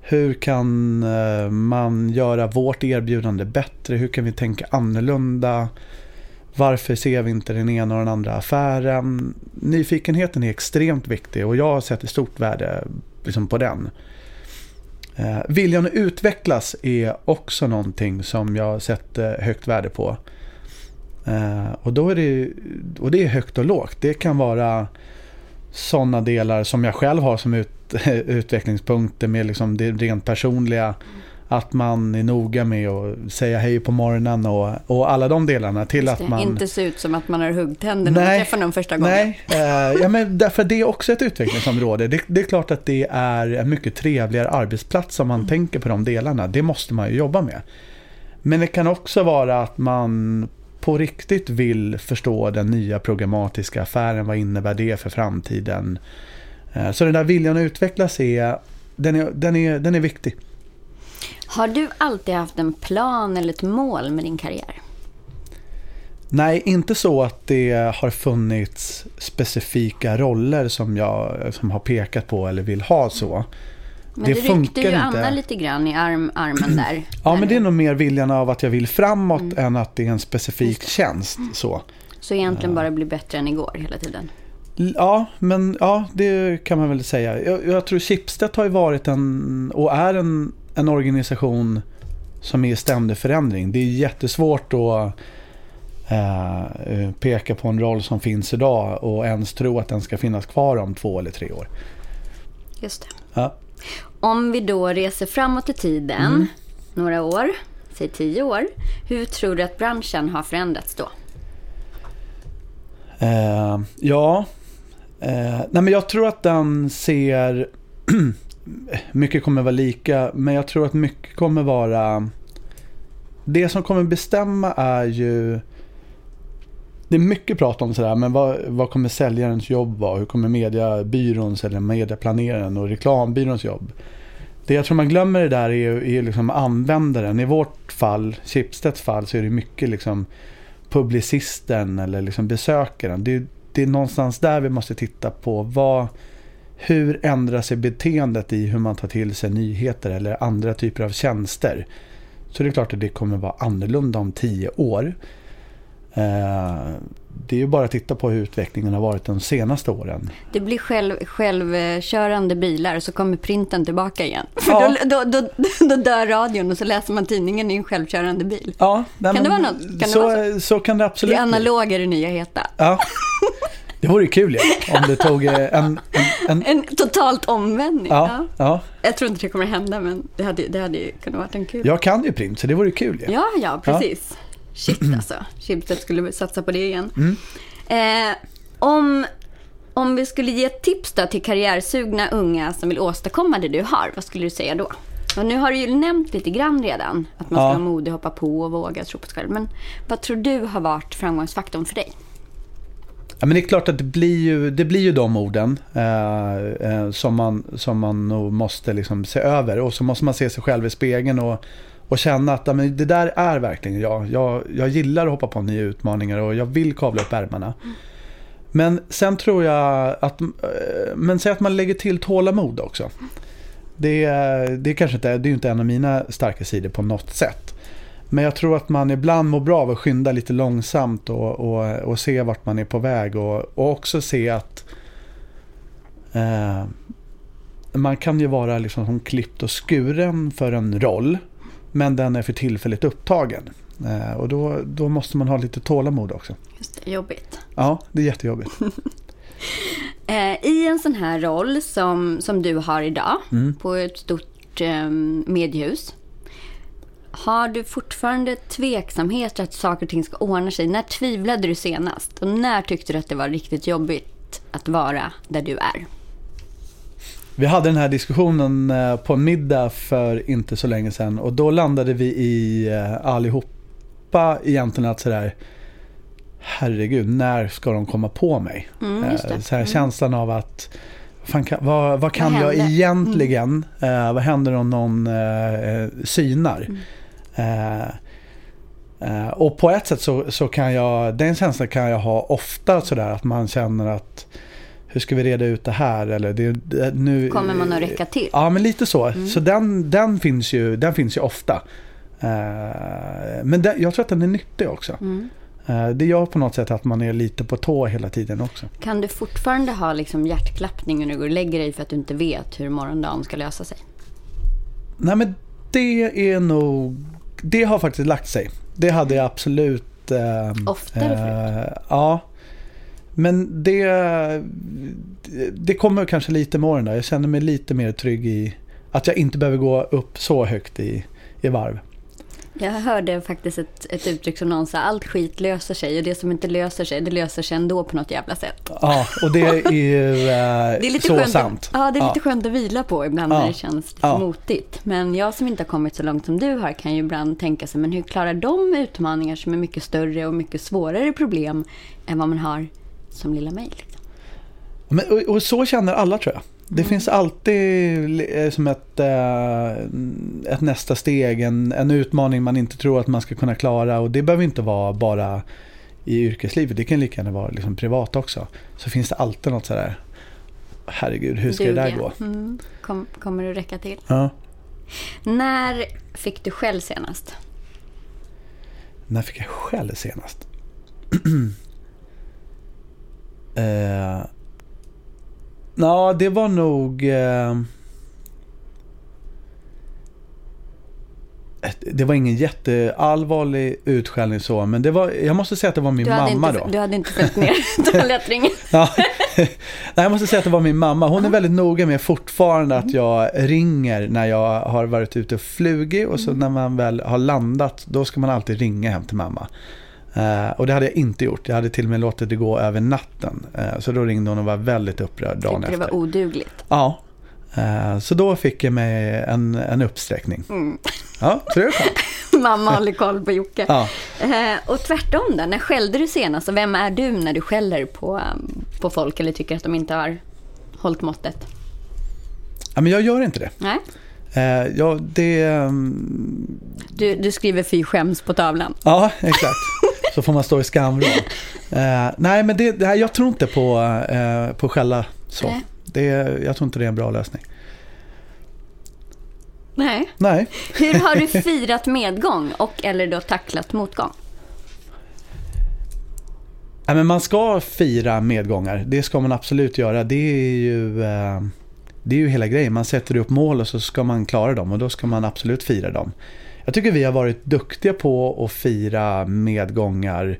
Hur kan eh, man göra vårt erbjudande bättre? Hur kan vi tänka annorlunda? Varför ser vi inte den ena och den andra affären? Nyfikenheten är extremt viktig och jag sätter stort värde liksom, på den. Eh, viljan att utvecklas är också någonting som jag sätter högt värde på. Eh, och, då är det, och det är högt och lågt. Det kan vara sådana delar som jag själv har som ut, utvecklingspunkter med liksom det rent personliga. Att man är noga med att säga hej på morgonen och, och alla de delarna till att man... Inte se ut som att man har huggtänder när man träffar någon första gången. Nej, eh, ja, men därför det är också ett utvecklingsområde. Det, det är klart att det är en mycket trevligare arbetsplats om man tänker på de delarna. Det måste man ju jobba med. Men det kan också vara att man på riktigt vill förstå den nya programmatiska affären. Vad innebär det för framtiden? Eh, Så den där viljan att utvecklas är, den är, den är, den är viktig. Har du alltid haft en plan eller ett mål med din karriär? Nej, inte så att det har funnits specifika roller som jag som har pekat på eller vill ha så. Men Det det, funkar ryckte ju inte. Anna lite grann i arm, armen där. Ja, men det är nog mer viljan av att jag vill framåt än att det är en specifik tjänst. Så. Så egentligen bara bli bättre än igår hela tiden. Ja, men ja, det kan man väl säga. Jag, jag tror Schibsted har ju varit en, och är en, en organisation som är i ständig förändring. Det är jättesvårt att eh, eh, peka på en roll som finns idag och ens tro att den ska finnas kvar om två eller tre år. Just det. Ja. Om vi då reser framåt i tiden, Mm. några år, säg tio år. Hur tror du att branschen har förändrats då? Eh, ja, eh, nej men jag tror att den ser... mycket kommer vara lika, men jag tror att mycket kommer vara... Det som kommer bestämma är ju... Det är mycket prat om sådär, men vad, vad kommer säljarens jobb vara? Hur kommer mediebyråns eller medieplaneraren och reklambyråns jobb? Det jag tror man glömmer det där är, är liksom användaren. I vårt fall, Schibsteds fall, så är det mycket liksom publicisten eller liksom besökaren. Det, det är någonstans där vi måste titta på vad, hur ändrar sig beteendet i hur man tar till sig nyheter eller andra typer av tjänster. Så det är klart att det kommer vara annorlunda om tio år. Eh, det är ju bara att titta på hur utvecklingen har varit de senaste åren. Det blir själv, självkörande bilar så kommer printen tillbaka igen. För Ja. då, då, då, då dör radion och så läser man tidningen i en självkörande bil. Ja, nej, Kan det vara något? Kan det så, vara så? kan det Det absolut är bli. analog är det nya heta. Ja. Det vore kul ja, om det tog eh, en... en, en En totalt omvändning. ja, ja, Jag tror inte det kommer hända men det hade, det hade kunnat varit en kul. jag kan ju print så det vore kul ja. Ja, ja, precis. Shit alltså. Schibsted skulle satsa på det igen. Mm. Eh, om, om vi skulle ge ett tips då till karriärsugna unga som vill åstadkomma det du har, vad skulle du säga då? Och nu har du ju nämnt lite grann redan att man ska Ja. vara modig, hoppa på och våga tro på sig själv. Men vad tror du har varit framgångsfaktorn för dig? Ja, men det är klart att det blir ju, det blir ju de orden eh, eh, som, man, som man nog måste liksom se över. Och så måste man se sig själv i spegeln och, och känna att men det där är verkligen jag. jag. Jag gillar att hoppa på nya utmaningar och jag vill kavla upp ärmarna. Men sen tror jag att, eh, men säg att man lägger till tålamod också. Det, det är kanske inte, det är inte en av mina starka sidor på något sätt. Men jag tror att man ibland mår bra av att skynda lite långsamt och, och, och se vart man är på väg. Och, och också se att eh, man kan ju vara liksom som klippt och skuren för en roll. Men den är för tillfället upptagen. Eh, och då, då måste man ha lite tålamod också. Just det, jobbigt. Ja, det är jättejobbigt. Eh, I en sån här roll som, som du har idag Mm. på ett stort eh, mediehus. Har du fortfarande tveksamheter att saker och ting ska ordna sig? När tvivlade du senast? Och när tyckte du att det var riktigt jobbigt att vara där du är? Vi hade den här diskussionen eh, på en middag för inte så länge sedan och då landade vi i eh, allihopa egentligen att sådär Herregud, när ska de komma på mig? Mm. Eh, Så här, Känslan av att fan, vad, vad kan Vad jag egentligen? Eh, vad händer om någon synar? Mm. Eh, och på ett sätt så, så kan jag, den känslan kan jag ha ofta sådär att man känner att hur ska vi reda ut det här? Eller det, det, nu, Kommer man att räcka till? Ja, men lite så. Mm. Så den, den, finns ju, den finns ju ofta. Eh, men den, jag tror att den är nyttig också. Mm. Eh, det gör på något sätt att man är lite på tå hela tiden också. Kan du fortfarande ha liksom hjärtklappning när du går och lägger dig för att du inte vet hur morgondagen ska lösa sig? Nej men det är nog, det har faktiskt lagt sig. Det hade jag absolut. Eh, Oftare förut? eh, Ja. Men det, det kommer kanske lite med åren där. Jag känner mig lite mer trygg i att jag inte behöver gå upp så högt i, i varv. Jag hörde faktiskt ett, ett uttryck som någon sa, allt skit löser sig och det som inte löser sig, det löser sig ändå på något jävla sätt. Ja, och det är ju eh, Det är lite så skönt, sant. Ja, det är lite ja. skönt att vila på ibland Ja. när det känns Ja. motigt. Men jag som inte har kommit så långt som du har kan ju ibland tänka sig, men hur klarar de utmaningar som är mycket större och mycket svårare problem än vad man har som lilla mig? Liksom? Men, och, och så känner alla tror jag. Det Mm. finns alltid eh, som ett, eh, ett nästa steg, en, en utmaning man inte tror att man ska kunna klara. Och det behöver inte vara bara i yrkeslivet, det kan lika gärna vara liksom privat också. Så finns det alltid något sådär, herregud hur ska det där gå? Mm. Kom, kommer du räcka till? Ja. När fick du själv senast? När fick jag skäll senast? eh, Ja, det var nog... Eh, det var ingen jätteallvarlig utskällning så, men det var, jag måste säga att det var min mamma inte, då. du hade inte följt ner toalettringen? Ja. Nej, jag måste säga att det var min mamma. Hon är väldigt noga med fortfarande att jag ringer när jag har varit ute och flugit och så när man väl har landat då ska man alltid ringa hem till mamma. Eh, och det hade jag inte gjort. Jag hade till och med låtit det gå över natten. Eh, så då ringde hon och var väldigt upprörd dagen Tyckte det efter. var odugligt. Ja. Eh, så då fick jag mig en, en uppsträckning. Mm. Ja, så det är skönt. Mamma håller koll på Jocke. Ja. Eh, och tvärtom då, när skällde du senast? Och vem är du när du skäller på, um, på folk eller tycker att de inte har hållit måttet? ja, men jag gör inte det. Nej? Eh, ja, det... ehm, Du, du skriver fy skäms på tavlan. Ja, exakt. Så får man stå i skamvrån. Eh, nej, men det, det, här- jag tror inte på, eh, på skälla så. Nej. Det, jag tror inte det är en bra lösning. Nej. Nej. Hur har du firat medgång och eller då tacklat motgång? Nej, men man ska fira medgångar. Det ska man absolut göra. Det är ju, eh, det är ju hela grejen. Man sätter upp mål och så ska man klara dem och då ska man absolut fira dem. Jag tycker vi har varit duktiga på att fira medgångar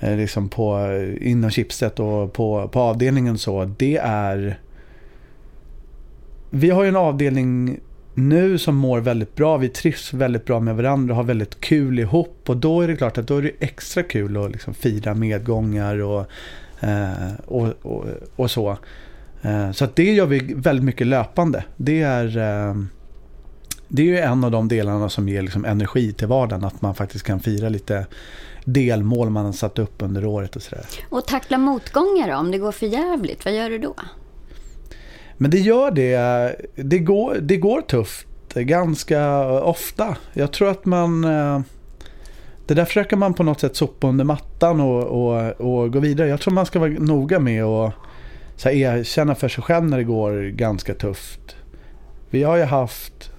eh, liksom på, eh, inom Schibsted och på, på avdelningen så. Det är... Vi har ju en avdelning nu som mår väldigt bra. Vi trivs väldigt bra med varandra och har väldigt kul ihop. Och då är det klart att då är det extra kul att liksom fira medgångar och, eh, och, och, och så. Eh, så att det gör vi väldigt mycket löpande. Det är, eh, det är ju en av de delarna som ger liksom energi till vardagen. Att man faktiskt kan fira lite, delmål man har satt upp under året och sådär. Och tackla motgångar då, om det går för jävligt, vad gör du då? Men det gör det. Det går, det går tufft ganska ofta. Jag tror att man... eh, Det där försöker man på något sätt sopa under mattan och, och, och gå vidare. Jag tror man ska vara noga med att så här, erkänna för sig själv när det går ganska tufft. Vi har ju haft...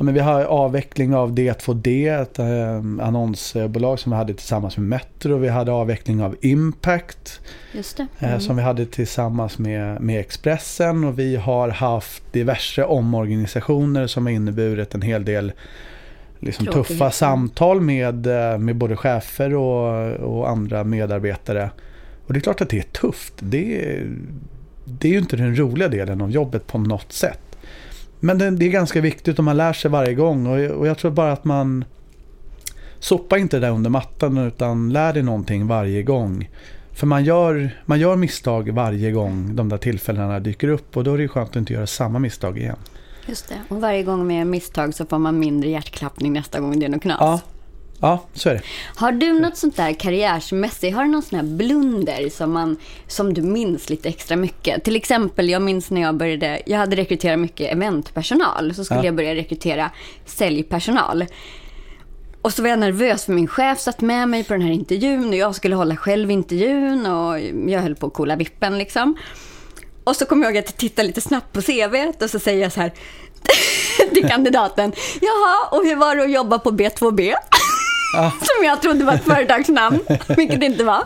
Ja, men vi har avveckling av D2D, ett eh, annonsbolag som vi hade tillsammans med Metro. Vi hade avveckling av Impact. Det. Eh, som vi hade tillsammans med, med Expressen och vi har haft diverse omorganisationer som har inneburit en hel del liksom, tuffa samtal med, eh, med både chefer och, och andra medarbetare. Och det är klart att det är tufft. Det är, det är ju inte den roliga delen av jobbet på något sätt. Men det, det är ganska viktigt och man lär sig varje gång och, och jag tror bara att man Sopa inte det där under mattan utan lär dig någonting varje gång. För man gör, man gör misstag varje gång de där tillfällena dyker upp och då är det skönt att inte göra samma misstag igen. Just det. Och varje gång med misstag så får man mindre hjärtklappning nästa gång det är något knas. Ja, ja så är det. Har du något sånt där karriärsmässigt, har du någon sån här blunder som, man, som du minns lite extra mycket? Till exempel, jag minns när jag började, jag hade rekryterat mycket eventpersonal, så skulle Ja. jag börja rekrytera säljpersonal. Och så var jag nervös för min chef satt med mig på den här intervjun och jag skulle hålla själv intervjun och jag höll på att kolla vippen liksom. Och så kommer jag ihåg att jag tittade lite snabbt på CVt och så säger jag så här till kandidaten. Jaha, och hur var det att jobba på B2B? Som jag trodde var ett företagsnamn, vilket det inte var.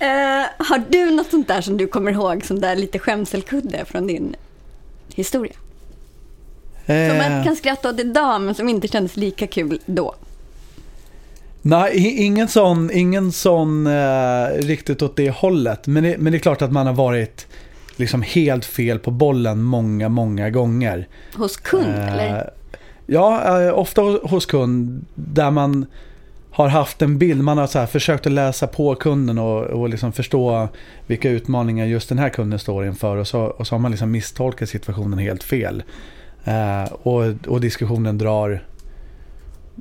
Eh, har du något sånt där som du kommer ihåg, sånt där lite skämselkudde från din historia? Som Eh, man kan skratta åt idag, men som inte kändes lika kul då. nej, ingen sån, ingen sån eh, riktigt åt det hållet. Men det, men det är klart att man har varit liksom helt fel på bollen många, många gånger. Hos kund, Eh, eller? Ja, eh, ofta hos kund där man har haft en bild. Man har så försökt att läsa på kunden och, och liksom förstå vilka utmaningar just den här kunden står inför. Och så, och så har man liksom misstolkat situationen helt fel. Eh, och, och diskussionen drar,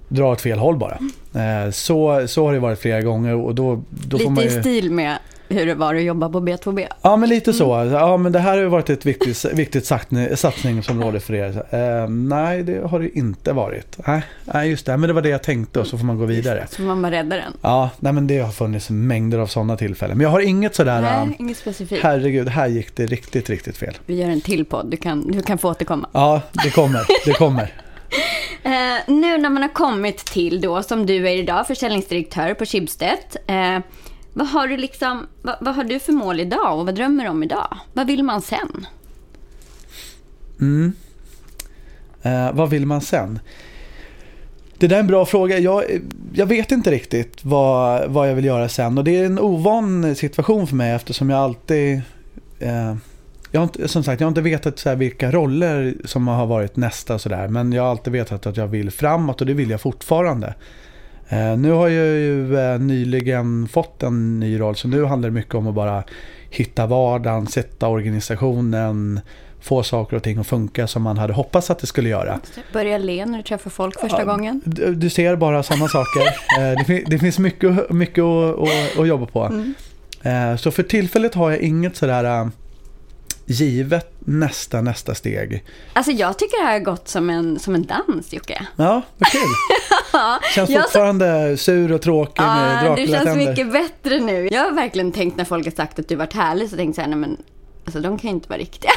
drar åt fel håll bara. Eh, så, så har det varit flera gånger. Och då, då Lite man i ju... stil med hur det var att jobba på B2B. Ja, men lite så. Ja, men det här har ju varit ett viktigt, viktigt satsning- satsningsområde för er. Eh, nej, det har det inte varit. Nej, nej, just det. Men det var det jag tänkte och så får man gå vidare. Så man bara räddar den. Ja, nej, men det har funnits mängder av sådana tillfällen. Men jag har inget sådär, Nej, Nej, inget specifikt. herregud, här gick det riktigt, riktigt fel. Vi gör en till podd, du kan, du kan få återkomma. Ja, det kommer, det kommer. Eh, nu när man har kommit till då, som du är idag, försäljningsdirektör på Schibsted. Eh, vad har du liksom, vad, vad har du för mål idag och vad drömmer du om idag? Vad vill man sen? Mm. Eh, vad vill man sen? Det där är en bra fråga. Jag, jag vet inte riktigt vad, vad jag vill göra sen. Och det är en ovan situation för mig eftersom jag alltid... Eh, jag har inte, som sagt, jag har inte vetat så här vilka roller som har varit nästa Så där, Men jag har alltid vetat att jag vill framåt och det vill jag fortfarande. Eh, nu har jag ju eh, nyligen fått en ny roll så nu handlar det mycket om att bara hitta vardagen, sätta organisationen, få saker och ting att funka som man hade hoppats att det skulle göra. Börja le när du träffar folk första gången. Du, ser bara samma saker. Eh, det, det finns mycket, mycket att, att, att jobba på. Eh, Så för tillfället har jag inget sådär givet nästa, nästa steg. Alltså jag tycker det här har gått som en, som en dans, Jocke. Ja, vad kul. Känns så- fortfarande sur och tråkig med Ja, du känns Dracula-tänder. mycket bättre nu. Jag har verkligen tänkt när folk har sagt att du varit härlig, så tänkt så här, nej men, alltså de kan ju inte vara riktiga.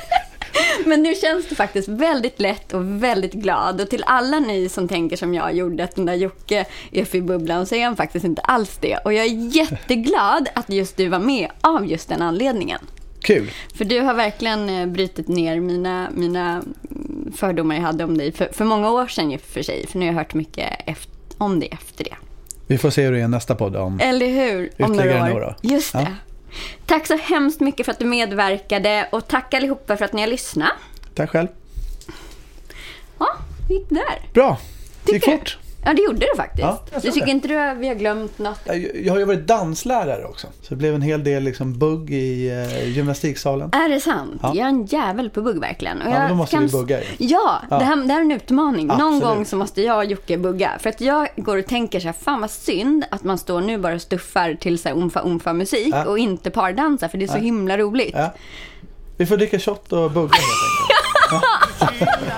men nu känns det faktiskt väldigt lätt och väldigt glad. Och till alla ni som tänker som jag gjorde, att den där Jocke är för i bubblan, så är han faktiskt inte alls det. Och jag är jätteglad att just du var med av just den anledningen. Kul. För du har verkligen eh, brutit ner mina, mina fördomar jag hade om dig för, för många år sedan i och för sig. För nu har jag hört mycket efter, om dig efter det. Vi får se hur det är nästa podd om. Eller hur? Om några år. några. Just det. Ja. Tack så hemskt mycket för att du medverkade och tack allihopa för att ni har lyssnat. Tack själv. Ja, det gick där. Bra. Det gick fort. Ja, det gjorde det faktiskt. Ja, jag du tycker det. inte du att vi har glömt något? Jag har ju varit danslärare också. Så det blev en hel del liksom bugg i eh, gymnastiksalen. Är det sant? Ja. Jag är en jävel på bugg verkligen. Och Ja, då måste vi bugga ju. Ja, Ja. Det, här, det här är en utmaning. Någon Absolut. gång så måste jag och Jocke bugga. För att jag går och tänker så här, fan vad synd att man står nu bara och stuffar till så här umfa umfa musik Ja. och inte pardansar för det är så himla roligt. Vi får dricka shot och bugga helt enkelt.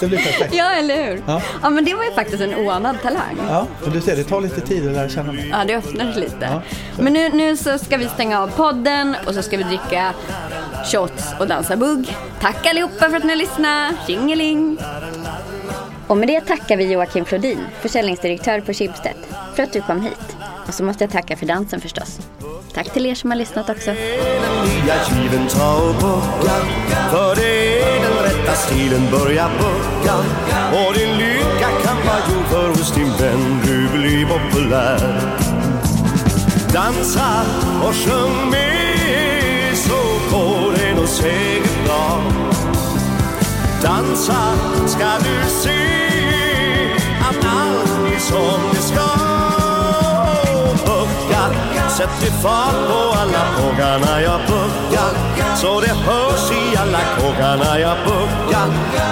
Ja. Det blir perfekt. Ja, eller hur? Ja. Ja. men det var ju faktiskt en oanad talang. Ja, men du ser, det tar lite tid att lära känna mig. Ja, det öppnar sig lite. Ja. Men nu, nu så ska vi stänga av podden och så ska vi dricka shots och dansa bugg. Tack allihopa för att ni har lyssnat. Tjingeling! Och med det tackar vi Joakim Flodin, försäljningsdirektör på Schibsted, för att du kom hit. Och så måste jag tacka för dansen förstås. Tack till er som har lyssnat också rätta stilen, börja bucka. Och din lycka kan vara gjord för hos din vän. Du blir populär. Dansa och sjung med så går det nog säkert bra. Dansa ska du se att allt är som det ska. Sätter sätt fart på alla pågarna jag buckar Så det hörs i alla kågarna jag buckar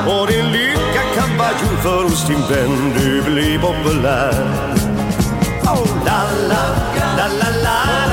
Och din lycka kan vara gjord för hos din vän. Du blir populär. Oh la la la la la.